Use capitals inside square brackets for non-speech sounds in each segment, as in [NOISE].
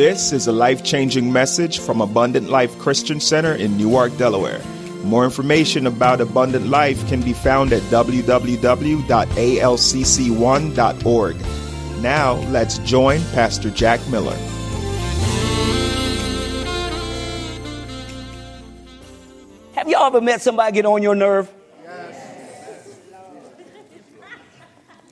This is a life changing message from Abundant Life Christian Center in Newark, Delaware. More information about Abundant Life can be found at www.alcc1.org. Now, let's join Pastor Jack Miller. Have y'all ever met somebody get on your nerve? Yes.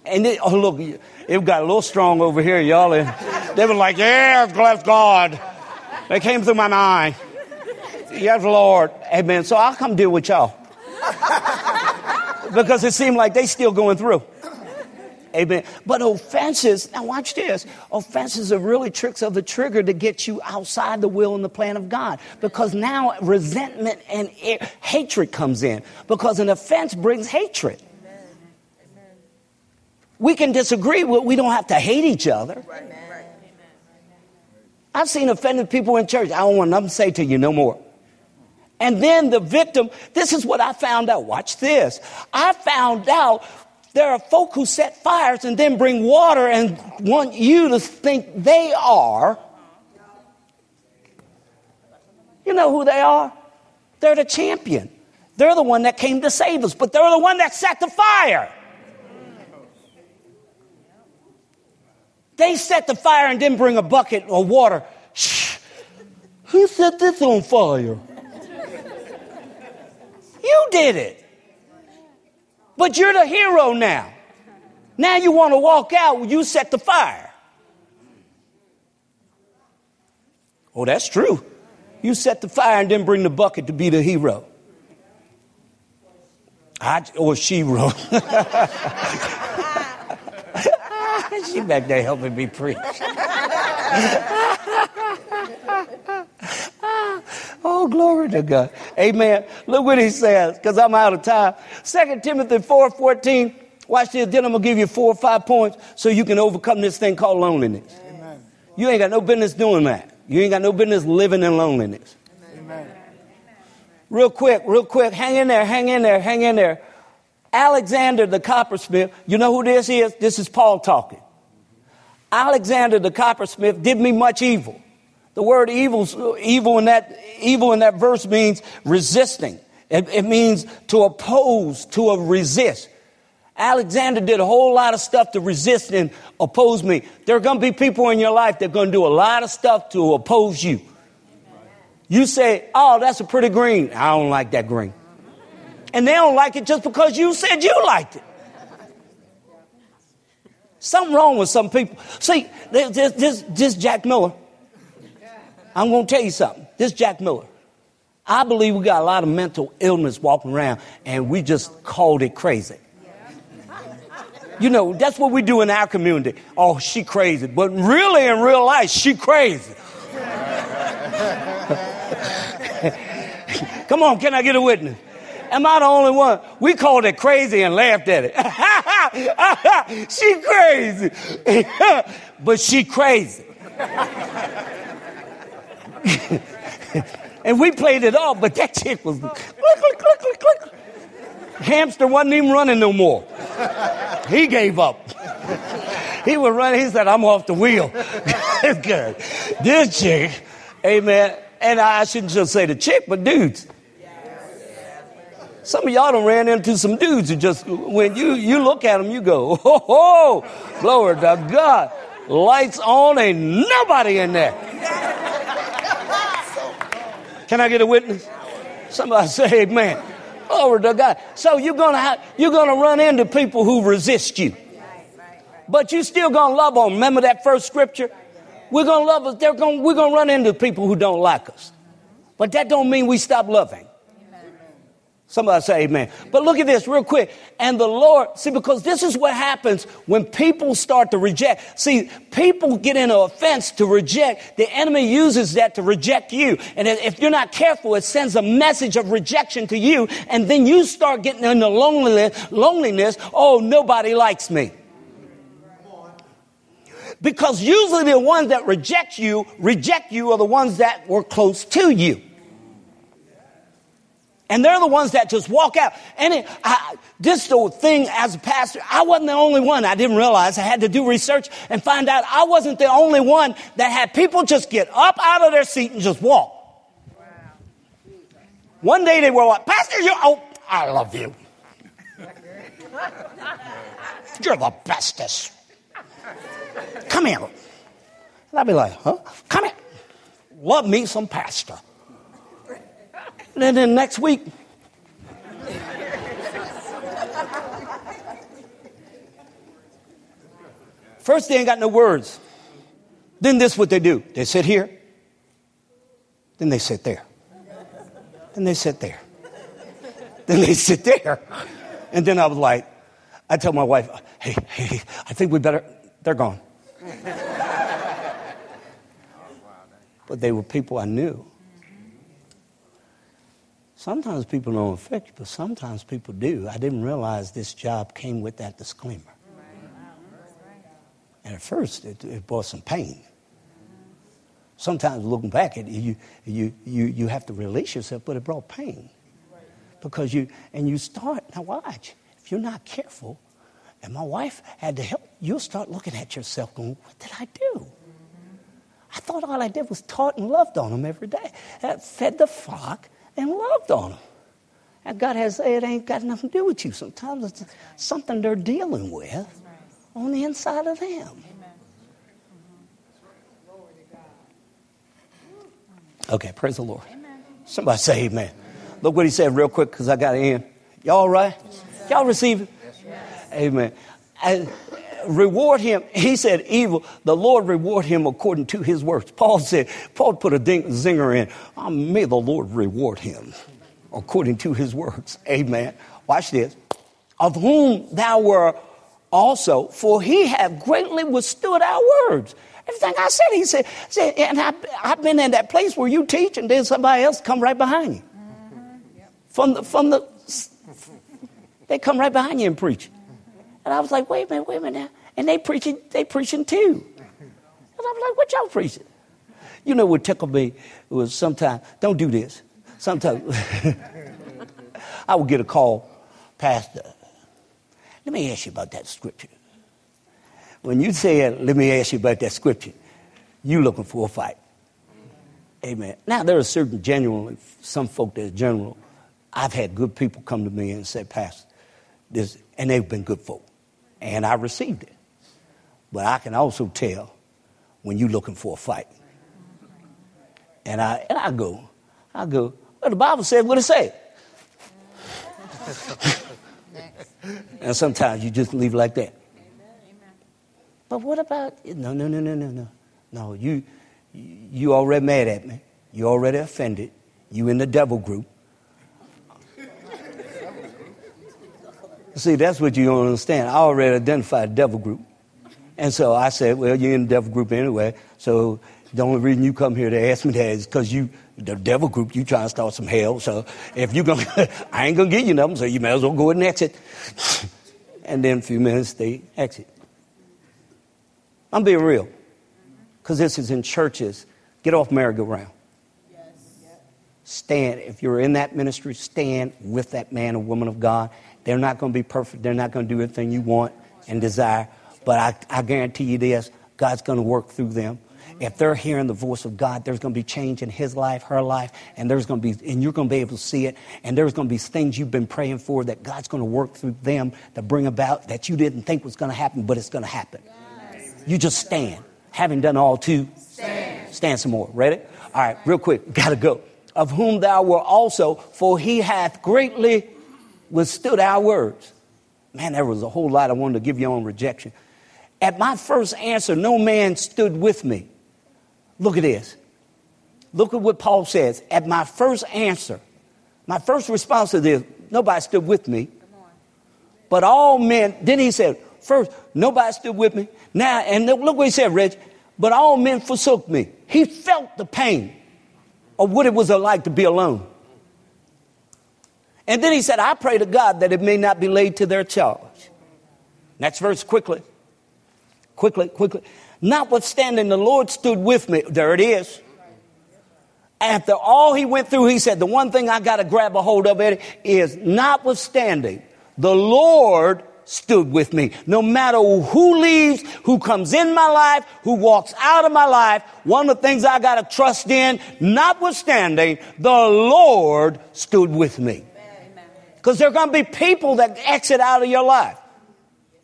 And it, oh look, it got a little strong over here, y'all. And they were like, "Yes, bless God." They came through my mind. Yes, Lord, Amen. So I'll come deal with y'all because it seemed like they still going through. Amen. But offenses, now watch this. Offenses are really tricks of the trigger to get you outside the will and the plan of God. Because now resentment and hatred comes in. Because an offense brings hatred. We can disagree, but we don't have to hate each other. I've seen offended people in church. I don't want nothing to say to you no more. And then the victim, this is what I found out. Watch this. I found out there are folk who set fires and then bring water and want you to think they are. You know who they are? They're the champion. They're the one that came to save us, but they're the one that set the fire. They set the fire and didn't bring a bucket of water. Shh. Who set this on fire? You did it. But you're the hero now. Now you want to walk out, you set the fire. Oh, that's true. You set the fire and didn't bring the bucket to be the hero. I, or she wrote. [LAUGHS] she back there helping me preach. oh, glory to God. Amen. Look what he says, because I'm out of time. 2 Timothy 4 14. Watch this. Then I'm going to give you four or five points so you can overcome this thing called loneliness. Amen. You ain't got no business doing that. You ain't got no business living in loneliness. Amen. Real quick, real quick. Hang in there, hang in there, hang in there. Alexander the coppersmith, you know who this is? This is Paul talking. Alexander the coppersmith did me much evil. The word evil, evil in that, evil in that verse means resisting. It, it means to oppose, to resist. Alexander did a whole lot of stuff to resist and oppose me. There are going to be people in your life that are going to do a lot of stuff to oppose you. You say, oh, that's a pretty green. I don't like that green. And they don't like it just because you said you liked it. Something wrong with some people. See, this, this, this Jack Miller. I'm going to tell you something. This Jack Miller. I believe we got a lot of mental illness walking around, and we just called it crazy. You know, that's what we do in our community. Oh, she crazy. But really, in real life, she crazy. [LAUGHS] Come on, can I get a witness? Am I the only one? We called it crazy and laughed at it. [LAUGHS] she crazy. [LAUGHS] but she crazy. [LAUGHS] and we played it off, but that chick was click, click, click, click, click. Hamster wasn't even running no more. He gave up. He was running. He said, I'm off the wheel. good. This chick, amen. And I shouldn't just say the chick, but dudes. Some of y'all done ran into some dudes who just, when you, you look at them, you go, oh, oh, glory to God. Lights on, ain't nobody in there. Can I get a witness? Somebody [LAUGHS] say amen. Glory to God. So you're gonna have, you're gonna run into people who resist you. But you still gonna love them. Remember that first scripture? We're gonna love us. They're gonna, we're gonna run into people who don't like us. But that don't mean we stop loving. Somebody say amen. But look at this real quick. And the Lord, see, because this is what happens when people start to reject. See, people get into offense to reject. The enemy uses that to reject you. And if you're not careful, it sends a message of rejection to you. And then you start getting into loneliness, loneliness. Oh, nobody likes me. Because usually the ones that reject you, reject you are the ones that were close to you. And they're the ones that just walk out. And it, I, this thing as a pastor, I wasn't the only one. I didn't realize I had to do research and find out I wasn't the only one that had people just get up out of their seat and just walk. One day they were like, Pastor, you, oh, I love you. You're the bestest. Come here. And I'd be like, huh? Come here. Love me some pastor. And then next week, first they ain't got no words. Then this what they do. They sit here. Then they sit there. Then they sit there. Then they sit there. And then I was like, I tell my wife, hey, hey, I think we better, they're gone. but they were people I knew. Sometimes people don't affect you, but sometimes people do. I didn't realize this job came with that disclaimer. And at first, it, it brought some pain. Sometimes looking back at it, you, you, you, you have to release yourself, but it brought pain. Because you, and you start, now watch, if you're not careful, and my wife had to help, you'll start looking at yourself going, what did I do? I thought all I did was taught and loved on them every day. I fed the flock, and loved on them. And God has said, it ain't got nothing to do with you. Sometimes it's something they're dealing with on the inside of them. Okay, praise the Lord. Somebody say amen. Look what he said real quick because I got to end. Y'all all right? Y'all receive it? Amen. I, reward him. [LAUGHS] He said, evil, the Lord reward him according to his works. Paul said, Paul put a ding, zinger in. Oh, may the Lord reward him according to his works. Amen. Watch this. Of whom thou were also, for he hath greatly withstood our words. Everything I said, he said, said and I, have been in that place where you teach and then somebody else come right behind you. Mm-hmm. From the, from the, they come right behind you and preach. And I was like, wait a minute, wait a minute. And they preaching, they preaching too. And I'm like, what y'all preaching? You know what tickled me was sometimes, don't do this. Sometimes [LAUGHS] I would get a call, Pastor, let me ask you about that scripture. When you said, let me ask you about that scripture, you looking for a fight. Amen. Now, there are certain genuinely, some folk that are general. I've had good people come to me and say, Pastor, this, and they've been good folk and I received it. But I can also tell when you're looking for a fight. And I, and I go, I go, well, the Bible said what it said. [LAUGHS] and sometimes you just leave like that. But what about, no, no, no, no, no, no. No, you, you already mad at me. You already offended. You in the devil group. [LAUGHS] See, that's what you don't understand. I already identified devil group. And so I said, well, you're in the devil group anyway. So the only reason you come here to ask me that is because you, the devil group, you trying to start some hell. So if you're going [LAUGHS] to, I ain't going to give you nothing. So you may as well go ahead and exit. [SIGHS] and then a few minutes, they exit. I'm being real. Because this is in churches. Get off merry-go-round. Stand. If you're in that ministry, stand with that man or woman of God they're not going to be perfect. They're not going to do everything you want and desire. But I, I guarantee you this God's going to work through them. If they're hearing the voice of God, there's going to be change in his life, her life, and there's going to be, and you're going to be able to see it. And there's going to be things you've been praying for that God's going to work through them to bring about that you didn't think was going to happen, but it's going to happen. Yes. You just stand. Having done all to stand. stand some more. Ready? All right, real quick, [LAUGHS] gotta go. Of whom thou were also, for he hath greatly withstood our words. Man, there was a whole lot I wanted to give you on rejection. At my first answer, no man stood with me. Look at this. Look at what Paul says. At my first answer, my first response to this, nobody stood with me. But all men, then he said, first, nobody stood with me. Now, and look what he said, Reg, but all men forsook me. He felt the pain of what it was like to be alone. And then he said, I pray to God that it may not be laid to their charge. Next verse, quickly. Quickly, quickly. Notwithstanding, the Lord stood with me. There it is. after all he went through, he said, The one thing I got to grab a hold of it is notwithstanding, the Lord stood with me. No matter who leaves, who comes in my life, who walks out of my life, one of the things I got to trust in, notwithstanding, the Lord stood with me. Because there are going to be people that exit out of your life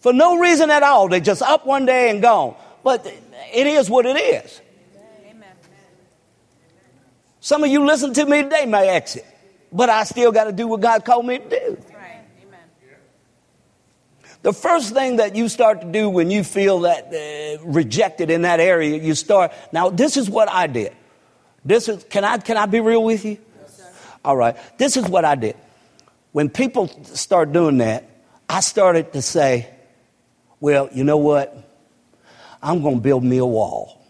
for no reason at all. They're just up one day and gone. But it is what it is. Some of you listen to me today may exit, but I still got to do what God called me to do. The first thing that you start to do when you feel that uh, rejected in that area, you start. Now, this is what I did. This is. Can I? Can I be real with you? Yes, All right. This is what I did. When people start doing that, I started to say, "Well, you know what? I'm going to build me a wall."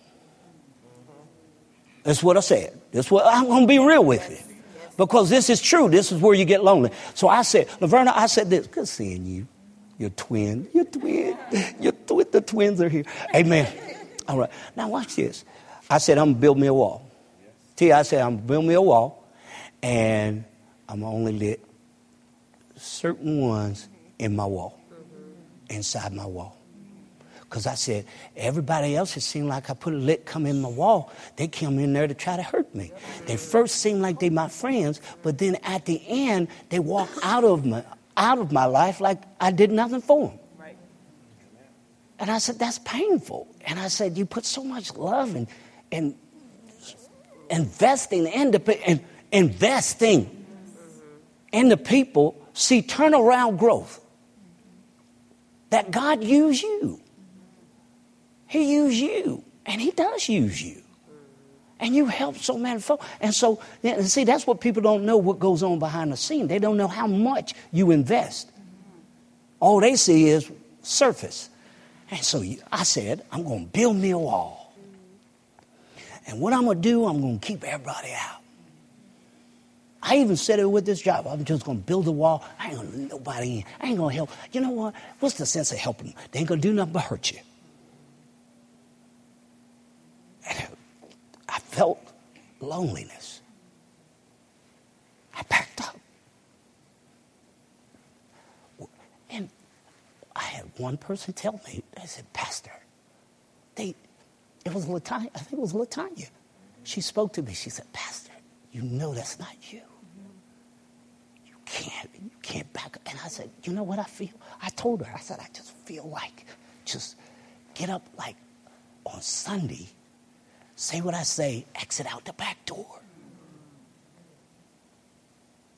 That's what I said. That's what I'm going to be real with you. Because this is true. This is where you get lonely. So I said, Laverna, I said this. Good seeing you. Your twin. Your twin. Your tw- the twins are here. Amen. All right. Now watch this. I said, I'm going to build me a wall. T, I said, I'm going to build me a wall. And I'm only let certain ones in my wall, inside my wall. Because I said, everybody else, it seemed like I put a lit come in my wall. They come in there to try to hurt me. They first seem like they my friends, but then at the end, they walk out of my, out of my life like I did nothing for them. Right. And I said, that's painful. And I said, you put so much love and, and investing in the, and investing mm-hmm. in the people, see turnaround growth. That God use you. He use you. And he does use you. And you help so many folks. And so, and see, that's what people don't know what goes on behind the scene. They don't know how much you invest. All they see is surface. And so I said, I'm going to build me a wall. And what I'm going to do, I'm going to keep everybody out. I even said it with this job. I'm just going to build a wall. I ain't going to nobody in. I ain't going to help. You know what? What's the sense of helping them? They ain't going to do nothing but hurt you. I felt loneliness. I packed up. And I had one person tell me, I said, Pastor, they, it was Latanya, I think it was Latanya. She spoke to me. She said, Pastor, you know that's not. You can't, you can't back up. And I said, you know what I feel? I told her, I said, I just feel like just get up like on Sunday say what I say, exit out the back door.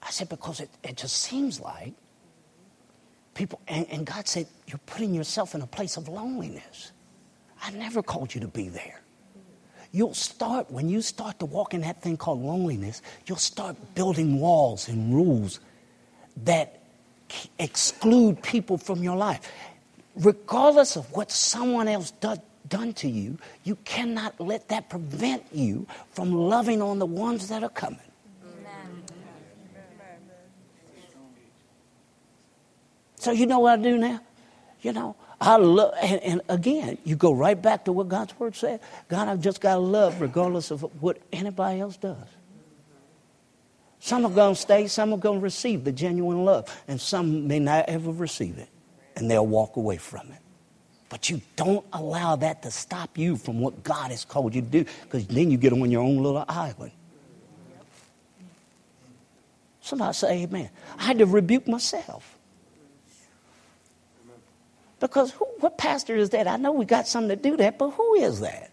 I said, because it, it just seems like people, and, and God said, you're putting yourself in a place of loneliness. I never called you to be there. You'll start, when you start to walk in that thing called loneliness, you'll start building walls and rules that exclude people from your life. Regardless of what someone else does, done to you, you cannot let that prevent you from loving on the ones that are coming. Amen. So you know what I do now? You know, I love, and, and, again, you go right back to what God's word said. God, I've just got to love regardless of what anybody else does. Some are going to stay, some are going to receive the genuine love, and some may not ever receive it, and they'll walk away from it. But you don't allow that to stop you from what God has called you to do, because then you get on your own little island. Somebody say amen. I had to rebuke myself. Because who, what pastor is that? I know we got something to do that, but who is that?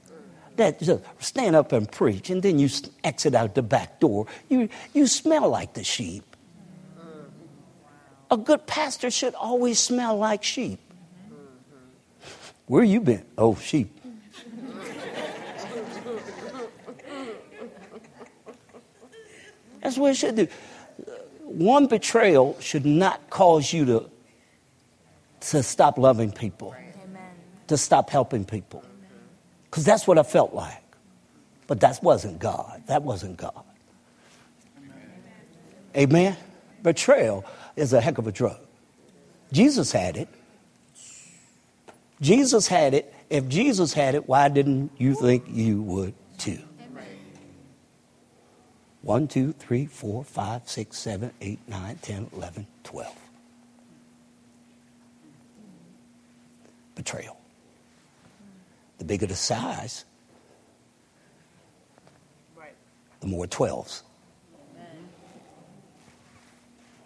That just stand up and preach and then you exit out the back door. You, you smell like the sheep. A good pastor should always smell like sheep. Where you been? Oh, sheep. That's what it should do. One betrayal should not cause you to, to stop loving people, Amen. to stop helping people. Because that's what I felt like. But that wasn't God. That wasn't God. Amen. Amen? Betrayal is a heck of a drug. Jesus had it. Jesus had it. If Jesus had it, why didn't you think you would too? 1, 2, 3, 4, 5, 6, 7, 8, 9, 10, 11, 12. Betrayal. The bigger the size, the more 12s.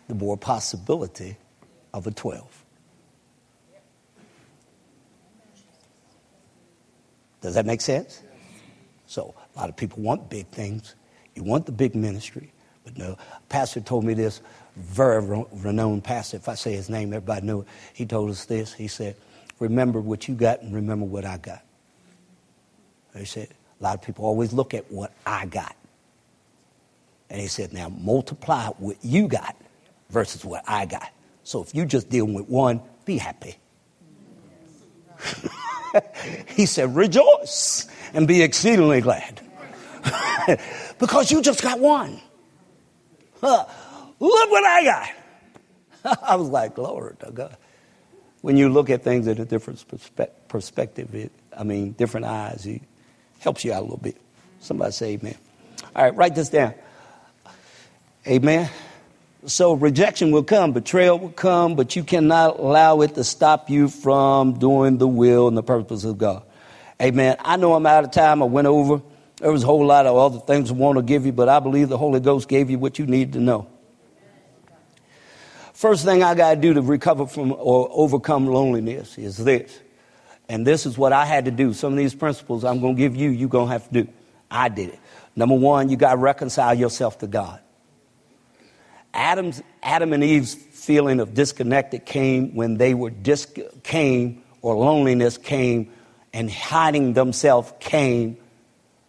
The more possibility of a 12. Does that make sense? So a lot of people want big things. You want the big ministry, but no. Pastor told me this, very renowned pastor. If I say his name, everybody know it. He told us this. He said, "Remember what you got, and remember what I got." He said, "A lot of people always look at what I got." And he said, now multiply what you got versus what I got. So if you just dealing with one, be happy. [LAUGHS] he said, rejoice and be exceedingly glad. [LAUGHS] because you just got one. Huh. Look what I got. [LAUGHS] I was like, Lord, oh God. When you look at things at a different perspe- perspective, it, I mean, different eyes, it helps you out a little bit. Somebody say amen. All right, write this down. Amen. So rejection will come, betrayal will come, but you cannot allow it to stop you from doing the will and the purpose of God. Amen. I know I'm out of time. I went over. There was a whole lot of other things I want to give you, but I believe the Holy Ghost gave you what you need to know. First thing I got to do to recover from or overcome loneliness is this. And this is what I had to do. Some of these principles I'm going to give you, you're going to have to do. I did it. Number one, you got to reconcile yourself to God. Adam's, Adam and Eve's feeling of disconnected came when they were dis- came or loneliness came and hiding themselves came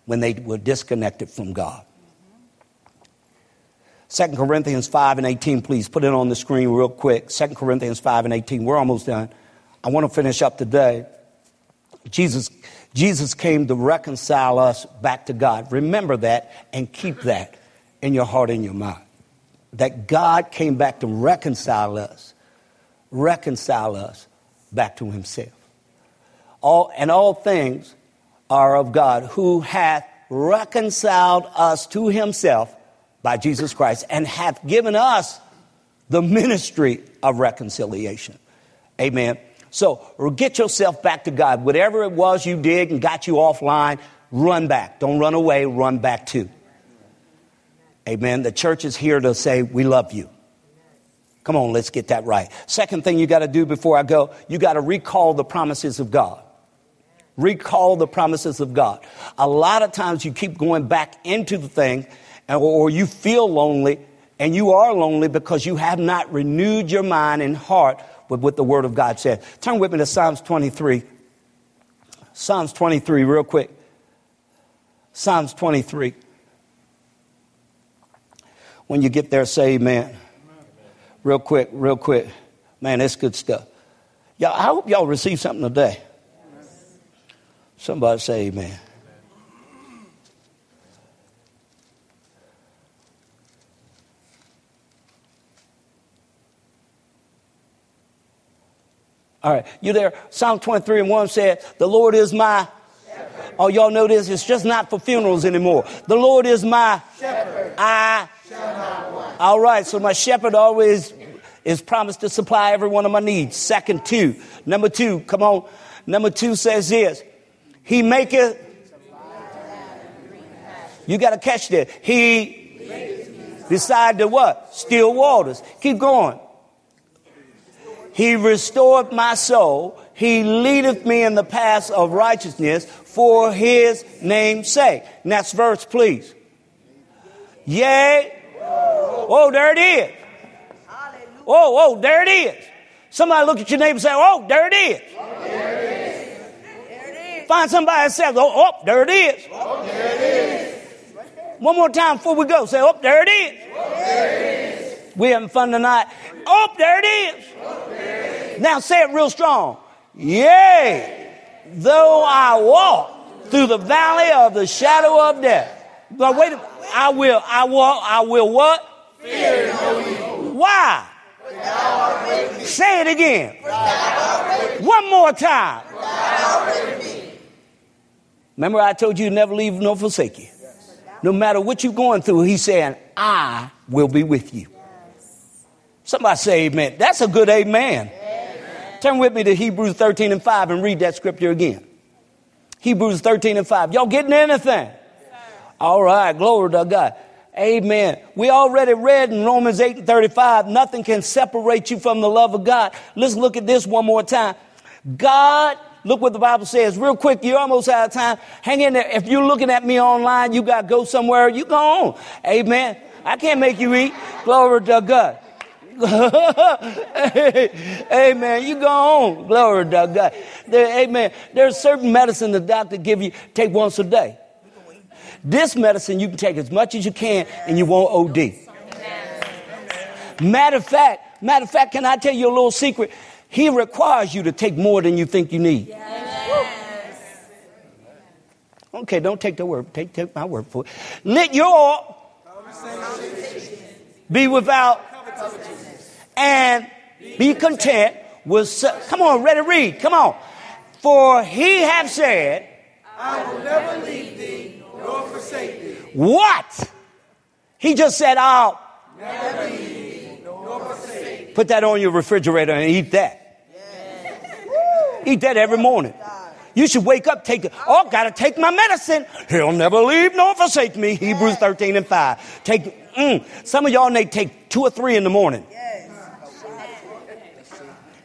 when they were disconnected from God. 2 Corinthians 5 and 18, please put it on the screen real quick. 2 Corinthians 5 and 18. We're almost done. I want to finish up today. Jesus, Jesus came to reconcile us back to God. Remember that and keep that in your heart and your mind that God came back to reconcile us, reconcile us back to himself. All, and all things are of God who hath reconciled us to himself by Jesus Christ and hath given us the ministry of reconciliation. Amen. So get yourself back to God. Whatever it was you did and got you offline, run back. Don't run away, run back to. Amen. The church is here to say, We love you. Come on, let's get that right. Second thing you got to do before I go, you got to recall the promises of God. Recall the promises of God. A lot of times you keep going back into the thing, or you feel lonely, and you are lonely because you have not renewed your mind and heart with what the Word of God said. Turn with me to Psalms 23. Psalms 23, real quick. Psalms 23. When you get there, say amen. Real quick, real quick. Man, that's good stuff. Y'all, I hope y'all receive something today. Somebody say amen. All right, you there? Psalm 23 and 1 said, The Lord is my shepherd. Oh, y'all know this? It's just not for funerals anymore. The Lord is my shepherd. I shall not want. all right, so my shepherd always is promised to supply every one of my needs. Second, two. Number two, come on. Number two says this He maketh. You got to catch that. He decided to what? Still waters. Keep going. He restored my soul. He leadeth me in the paths of righteousness for his name's sake. Next verse, please. Yea, Oh, there it is. Oh, oh, there it is. Somebody look at your neighbor and say, oh, there it is. Oh, there it is. Find somebody that says, oh, oh, there it is. Oh, there it is. One more time before we go. Say, oh, there it is. Oh, there it is. We having fun tonight. Oh, there it is. Oh, there it is. Now say it real strong. Yea, though I walk through the valley of the shadow of death. But wait, I will, I will, I will what? Fear no evil. Why? Say it again. One more time. Remember, I told you never leave nor forsake you. No matter what you're going through, he's saying, I will be with you. Somebody say amen. That's a good amen. amen. Turn with me to Hebrews 13 and 5 and read that scripture again. Hebrews 13 and 5. Y'all getting anything? All right, glory to God. Amen. We already read in Romans 8 and 35, nothing can separate you from the love of God. Let's look at this one more time. God, look what the Bible says real quick. You're almost out of time. Hang in there. If you're looking at me online, you got to go somewhere. You go on. Amen. I can't make you eat. Glory to God. [LAUGHS] amen. You go on. Glory to God. There, amen. There's certain medicine the doctor give you, take once a day. This medicine you can take as much as you can and you won't OD. Matter of fact, matter of fact, can I tell you a little secret? He requires you to take more than you think you need. Yes. Okay, don't take the word. Take, take my word for it. Let your be without and be content with. Come on, ready to read. Come on. For he have said, I will never leave thee nor forsake thee. What? He just said, I'll never leave thee nor forsake thee. Put that on your refrigerator and eat that. Yes. Eat that every morning. You should wake up, take it. Oh, gotta take my medicine. He'll never leave nor forsake me. Yes. Hebrews 13 and 5. Take, mm, some of y'all may take two or three in the morning. Yes.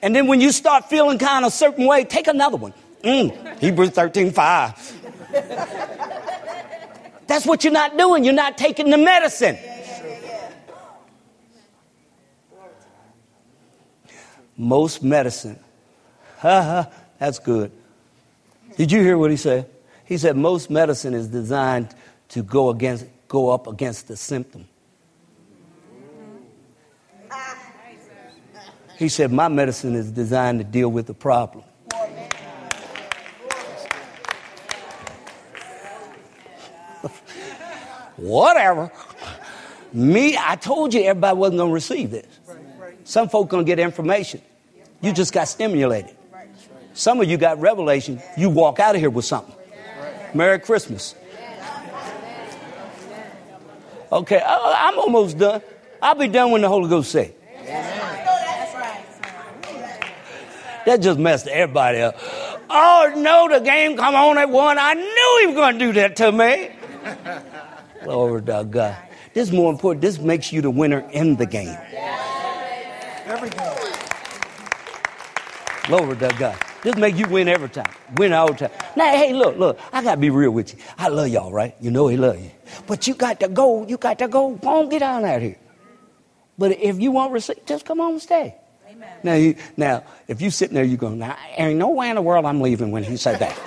And then when you start feeling kind of a certain way, take another one. Mm, Hebrews 13, 5. That's what you're not doing. You're not taking the medicine. Most medicine. Ha ha, that's good. Did you hear what he said? He said most medicine is designed to go against go up against the symptom. He said my medicine is designed to deal with the problem. whatever. Me, I told you everybody wasn't going to receive this. Some folk going to get information. You just got stimulated. Some of you got revelation. You walk out of here with something. Merry Christmas. Okay, I, am almost done. I'll be done when the Holy Ghost say. That just messed everybody up. Oh no, the game come on at one. I knew he was going to do that to me. [LAUGHS] Glory to God. This is more important. This makes you the winner in the game. Every game. Glory to God. This make you win every time. Win all the time. Now, hey, look, look. I gotta be real with you. I love y'all, right? You know he love you. But you got to go. You got to go. On, get on out of here. But if you want receipt, just come on and stay. Now, you, now, if you're sitting there, you go, now, ain't no way in the world I'm leaving when he said that.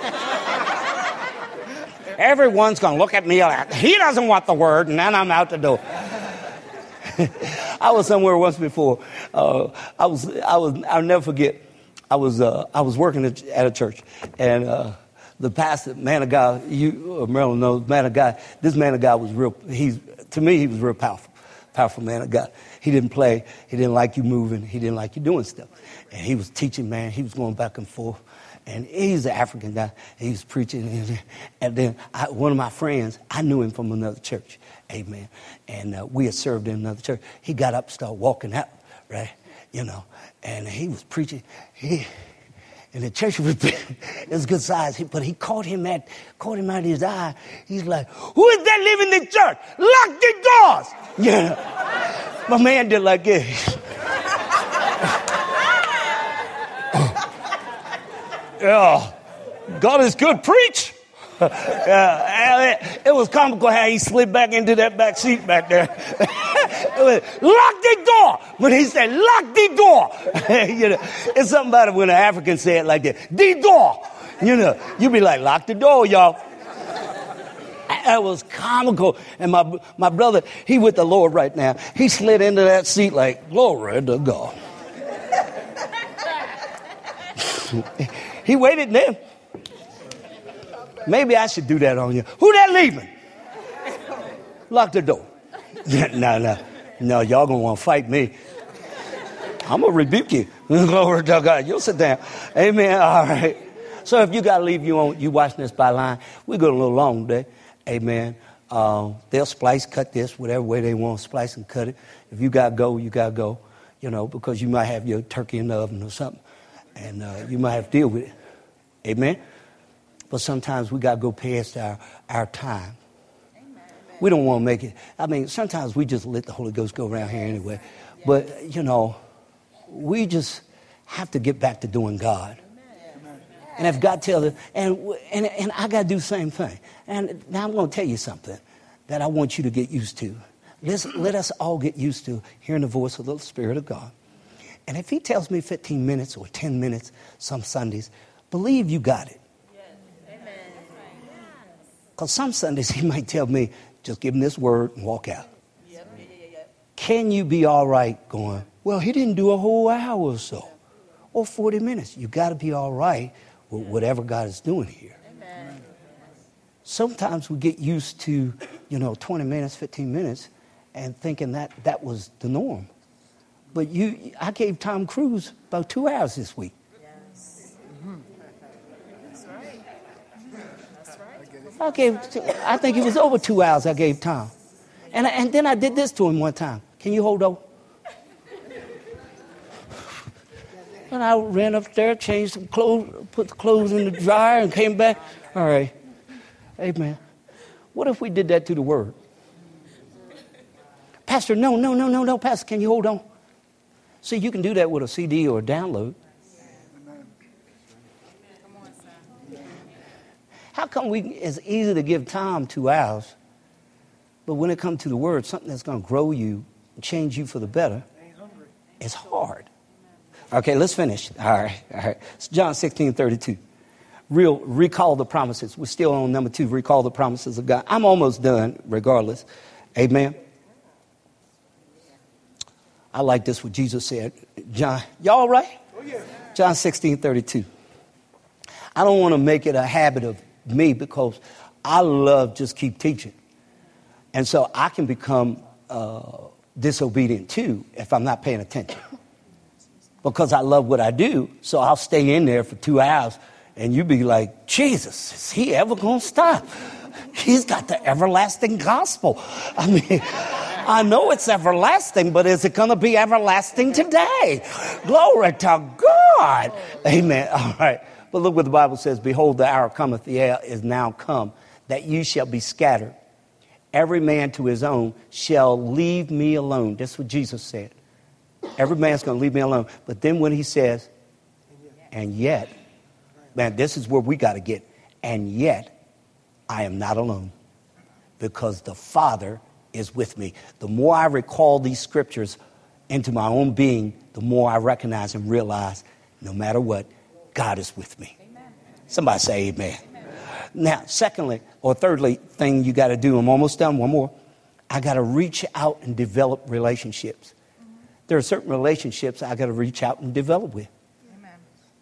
[LAUGHS] Everyone's going to look at me like, he doesn't want the word, and then I'm out the door. [LAUGHS] I was somewhere once before. Uh, I was, I was, I'll never forget. I was, uh, I was working at, a church, and uh, the pastor, man of God, you, uh, Marilyn knows, man of God. This man of God was real. He's to me, he was real powerful, powerful man of God. He didn't play. He didn't like you moving. He didn't like you doing stuff. And he was teaching, man. He was going back and forth and he's an African guy. He was preaching, [LAUGHS] and then I, one of my friends, I knew him from another church, amen. And uh, we had served in another church. He got up, started walking out, right, you know, and he was preaching. He, and the church [LAUGHS] was it was good size, but he caught him at caught him out of his eye. He's like, "Who is that living in the church? Lock the doors!" [LAUGHS] Yeah, my man did like this. [LAUGHS] Yeah. God is good. Preach. yeah, it was comical how he slid back into that back seat back there. Lock the door. When he said, lock the door. [LAUGHS] you know, it's something about it when an African say it like that. The door. You know, you be like, lock the door, y'all. That was comical. And my, my brother, he with the Lord right now. He slid into that seat like, glory to God. [LAUGHS] He waited there. Maybe I should do that on you. Who that leaving? Lock the door. No, no, no. Y'all gonna want to fight me. I'm gonna rebuke you. [LAUGHS] Glory to God. You'll sit down. Amen. All right. So if you gotta leave, you on you watching this by line. We go a little long today. Amen. Uh, they'll splice, cut this, whatever way they want splice and cut it. If you got to go, you got to go, you know, because you might have your turkey in the oven or something, and uh, you might have to deal with it. Amen? But sometimes we got to go past our, our time. We don't want to make it. I mean, sometimes we just let the Holy Ghost go around here anyway. But, you know, we just have to get back to doing God. And if God tells us, and, and, and I got to do the same thing. And now I'm going to tell you something that I want you to get used to. Let's, let us all get used to hearing the voice of the Spirit of God. And if He tells me 15 minutes or 10 minutes some Sundays, believe you got it. Because some Sundays He might tell me, just give Him this word and walk out. Can you be all right going, well, He didn't do a whole hour or so or 40 minutes? You got to be all right with whatever God is doing here. Amen. Sometimes we get used to, you know, 20 minutes, 15 minutes, and thinking that that was the norm. But you, I gave Tom Cruise about two hours this week. Yes. Mm-hmm. That's right. That's right. I gave, I think it was over two hours I gave Tom. And, and then I did this to him one time. Can you hold on? And I ran upstairs, changed some clothes, put the clothes in the dryer, and came back. All right. Amen. What if we did that to the word? Pastor, no, no, no, no, no, Pastor, can you hold on? See, you can do that with a CD or a download. How come we it's easy to give time two hours, but when it comes to the word, something that's going to grow you and change you for the better, it's hard. Okay, let's finish. All right, all right. It's John 16, 32. Real, recall the promises. We're still on number two, recall the promises of God. I'm almost done, regardless. Amen. I like this what Jesus said. John, y'all right? Oh, yeah. John 16, 32. I don't want to make it a habit of me because I love just keep teaching. And so I can become uh, disobedient too if I'm not paying attention because I love what I do. So I'll stay in there for two hours and you be like, Jesus, is he ever going to stop? He's got the everlasting gospel. I mean, [LAUGHS] I know it's everlasting, but is it going to be everlasting today? Glory to God. Amen. All right. But look what the Bible says Behold, the hour cometh, the hour is now come, that you shall be scattered. Every man to his own shall leave me alone. That's what Jesus said. Every man's going to leave me alone. But then when he says, and yet, man, this is where we got to get, and yet I am not alone because the Father is with me. The more I recall these scriptures into my own being, the more I recognize and realize no matter what, God is with me. Amen. Somebody say amen. amen. Now, secondly, or thirdly, thing you got to do, I'm almost done, one more. I got to reach out and develop relationships there are certain relationships I got to reach out and develop with. Amen.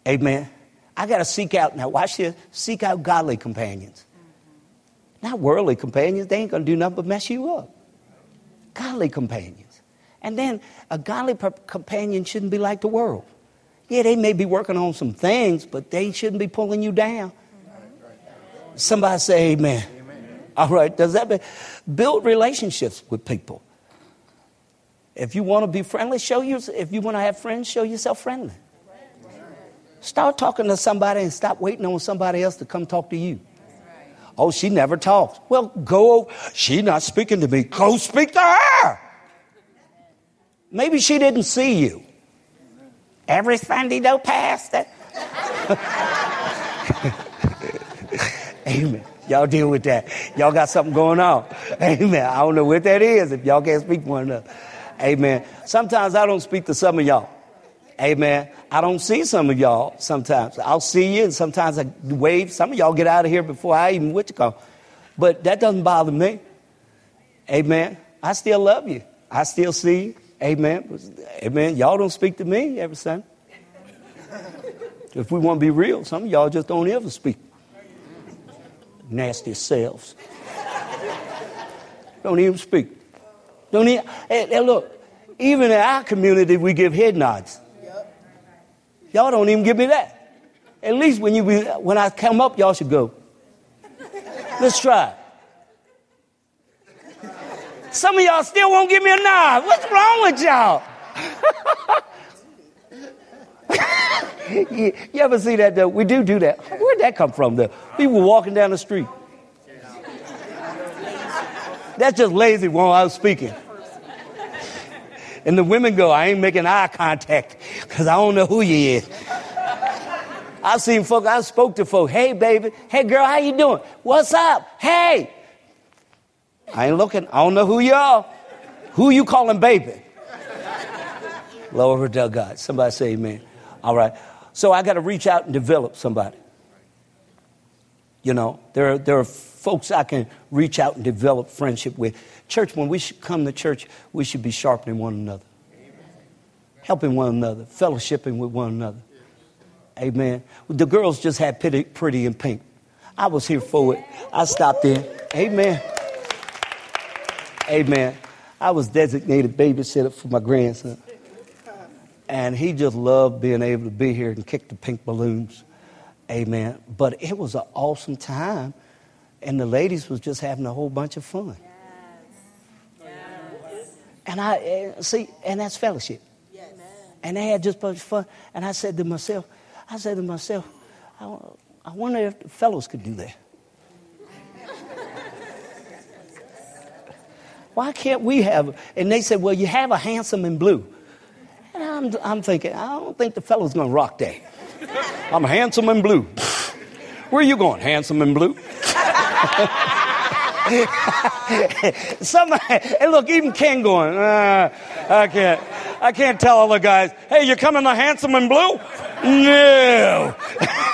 Amen. I got to seek out, now watch this, seek out godly companions. Mm-hmm. Not worldly companions, they ain't going to do nothing but mess you up. Godly companions. And then a godly companion shouldn't be like the world. Yeah, they may be working on some things, but they shouldn't be pulling you down. Somebody say amen. amen. All right, does that mean build relationships with people? If you want to be friendly, show you. If you want to have friends, show yourself friendly. Start talking to somebody and stop waiting on somebody else to come talk to you. Oh, she never talks. Well, go. She's not speaking to me. Go speak to her. Maybe she didn't see you. Every Sunday, no pastor. Amen. Y'all deal with that. Y'all got something going on. Amen. I don't know what that is if y'all can't speak one another. Amen. Sometimes I don't speak to some of y'all. Amen. I don't see some of y'all sometimes. I'll see you, and sometimes I wave. Some of y'all get out of here before I even what you call. But that doesn't bother me. Amen. I still love you. I still see you. Amen. Amen. Y'all don't speak to me every Sunday. if we want to be real, some of y'all just don't ever speak. Nasty selves. don't even speak. Don't even, hey, hey, look, even in our community, we give head nods. Y'all don't even give me that. At least when you when I come up, y'all should go. Let's try. Some of y'all still won't give me a nod. What's wrong with y'all? [LAUGHS] you, you, ever see that though? We do do that. Where'd that come from though? People walking down the street. That's just lazy while I was speaking. And the women go, I ain't making eye contact because I don't know who you is. I've seen folk, I spoke to folk, hey baby, hey girl, how you doing? What's up? Hey. I ain't looking, I don't know who are. Who you calling baby? Lower to God. Somebody say amen. All right. So I got to reach out and develop somebody. You know, there are, there are folks I can reach out and develop friendship with. Church, when we should come to church, we should be sharpening one another, helping one another, fellowshipping with one another. Amen. The girls just had pretty, pretty in pink. I was here for it. I stopped in. Amen. Amen. I was designated babysitter for my grandson. And he just loved being able to be here and kick the pink balloons. Amen. But it was an awesome time. And the ladies was just having a whole bunch of fun. Yes. Yes. And I eh, see, and that's fellowship. Yes. And they had just a bunch of fun. And I said to myself, I said to myself, I, I wonder if the fellows could do that. Why can't we have? And they said, well, you have a handsome in blue. And I'm, I'm thinking, I don't think the fellow's going to rock that. [LAUGHS] I'm handsome in blue. [LAUGHS] Where are you going? Handsome in blue. [LAUGHS] Somebody, and look, even Ken going, uh, I can't, I can't tell all the guys, hey, you're coming the handsome in blue? No.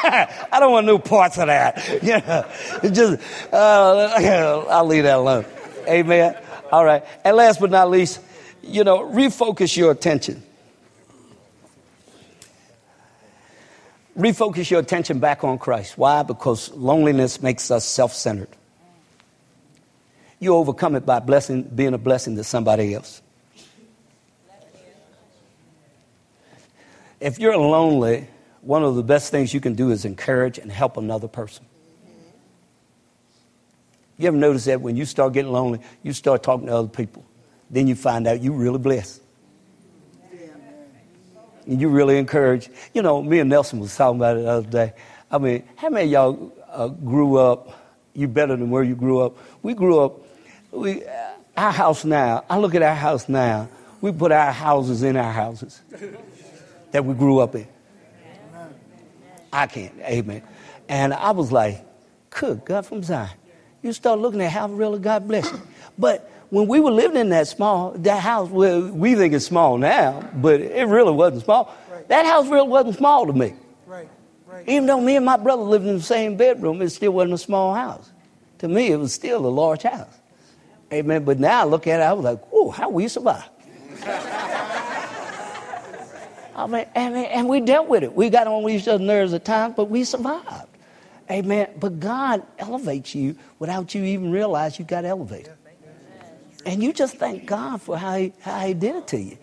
I don't want no parts of that. You know, just, uh, I'll leave that alone. Amen. All right. And last but not least, you know, refocus your attention. Refocus your attention back on Christ. Why? Because loneliness makes us self centered. You overcome it by blessing, being a blessing to somebody else. If you're lonely, one of the best things you can do is encourage and help another person. You ever notice that when you start getting lonely, you start talking to other people. Then you find out you're really blessed. And you really encourage. You know, me and Nelson was talking about it the other day. I mean, how many y'all uh, grew up, you better than where you grew up? We grew up, we, uh, our house now, I look at our house now, we put our houses in our houses that we grew up in. I can't, amen. And I was like, good God from Zion. You start looking at how really God bless you. But when we were living in that small, that house, well, we think it's small now, but it really wasn't small. Right. That house really wasn't small to me. Right. Right. Even though me and my brother lived in the same bedroom, it still wasn't a small house. To me, it was still a large house. Amen. But now I look at it, I was like, whoa, how we survive? [LAUGHS] I mean, and, and we dealt with it. We got on each other's nerves at times, but we survived. Amen. But God elevates you without you even realize you got elevated. And you just thank God for how he, how he did it to you.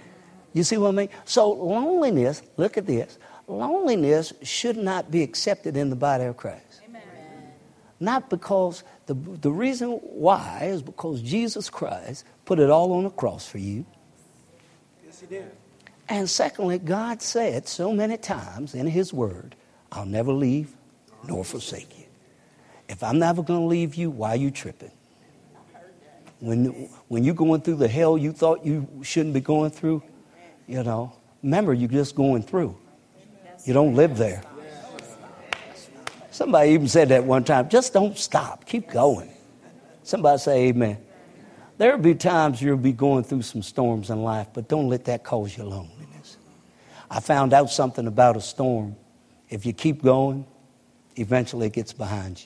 You see what I mean? So loneliness, look at this. Loneliness should not be accepted in the body of Christ. Amen. Not because the, the reason why is because Jesus Christ put it all on the cross for you. Yes, he did. And secondly, God said so many times in His Word, I'll never leave nor forsake you. If I'm never going to leave you, why are you tripping? When, when you're going through the hell you thought you shouldn't be going through, you know, remember you're just going through. You don't live there. Somebody even said that one time. Just don't stop. Keep going. Somebody say amen. There'll be times you'll be going through some storms in life, but don't let that cause you loneliness. I found out something about a storm. If you keep going, eventually it gets behind you.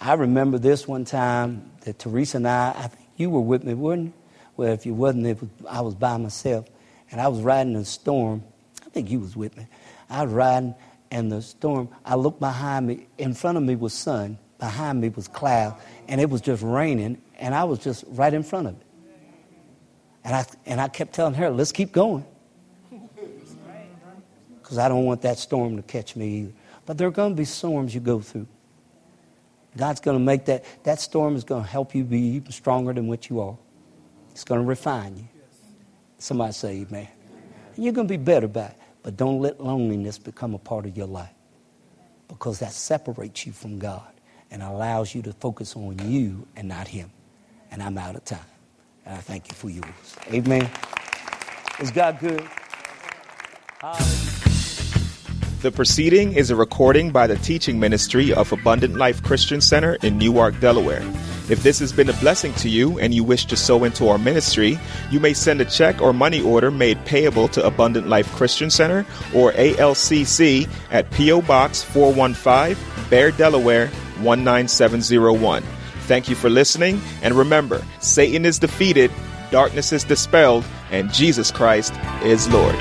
I remember this one time that Teresa and I, I think you were with me, weren't you? Well, if you wasn't, was, I was by myself. And I was riding in a storm. I think you was with me. I was riding, and the storm, I looked behind me. In front of me was sun. Behind me was cloud. And it was just raining, and I was just right in front of it. And I, and I kept telling her, let's keep going. Because I don't want that storm to catch me either. But there are going to be storms you go through. God's going to make that, that storm is going to help you be even stronger than what you are. It's going to refine you. Somebody say amen. And you're going to be better by it. But don't let loneliness become a part of your life because that separates you from God and allows you to focus on you and not Him. And I'm out of time. And I thank you for yours. Amen. Is God good? The proceeding is a recording by the teaching ministry of Abundant Life Christian Center in Newark, Delaware. If this has been a blessing to you and you wish to sow into our ministry, you may send a check or money order made payable to Abundant Life Christian Center or ALCC at P.O. Box 415, Bear, Delaware 19701. Thank you for listening, and remember Satan is defeated, darkness is dispelled, and Jesus Christ is Lord.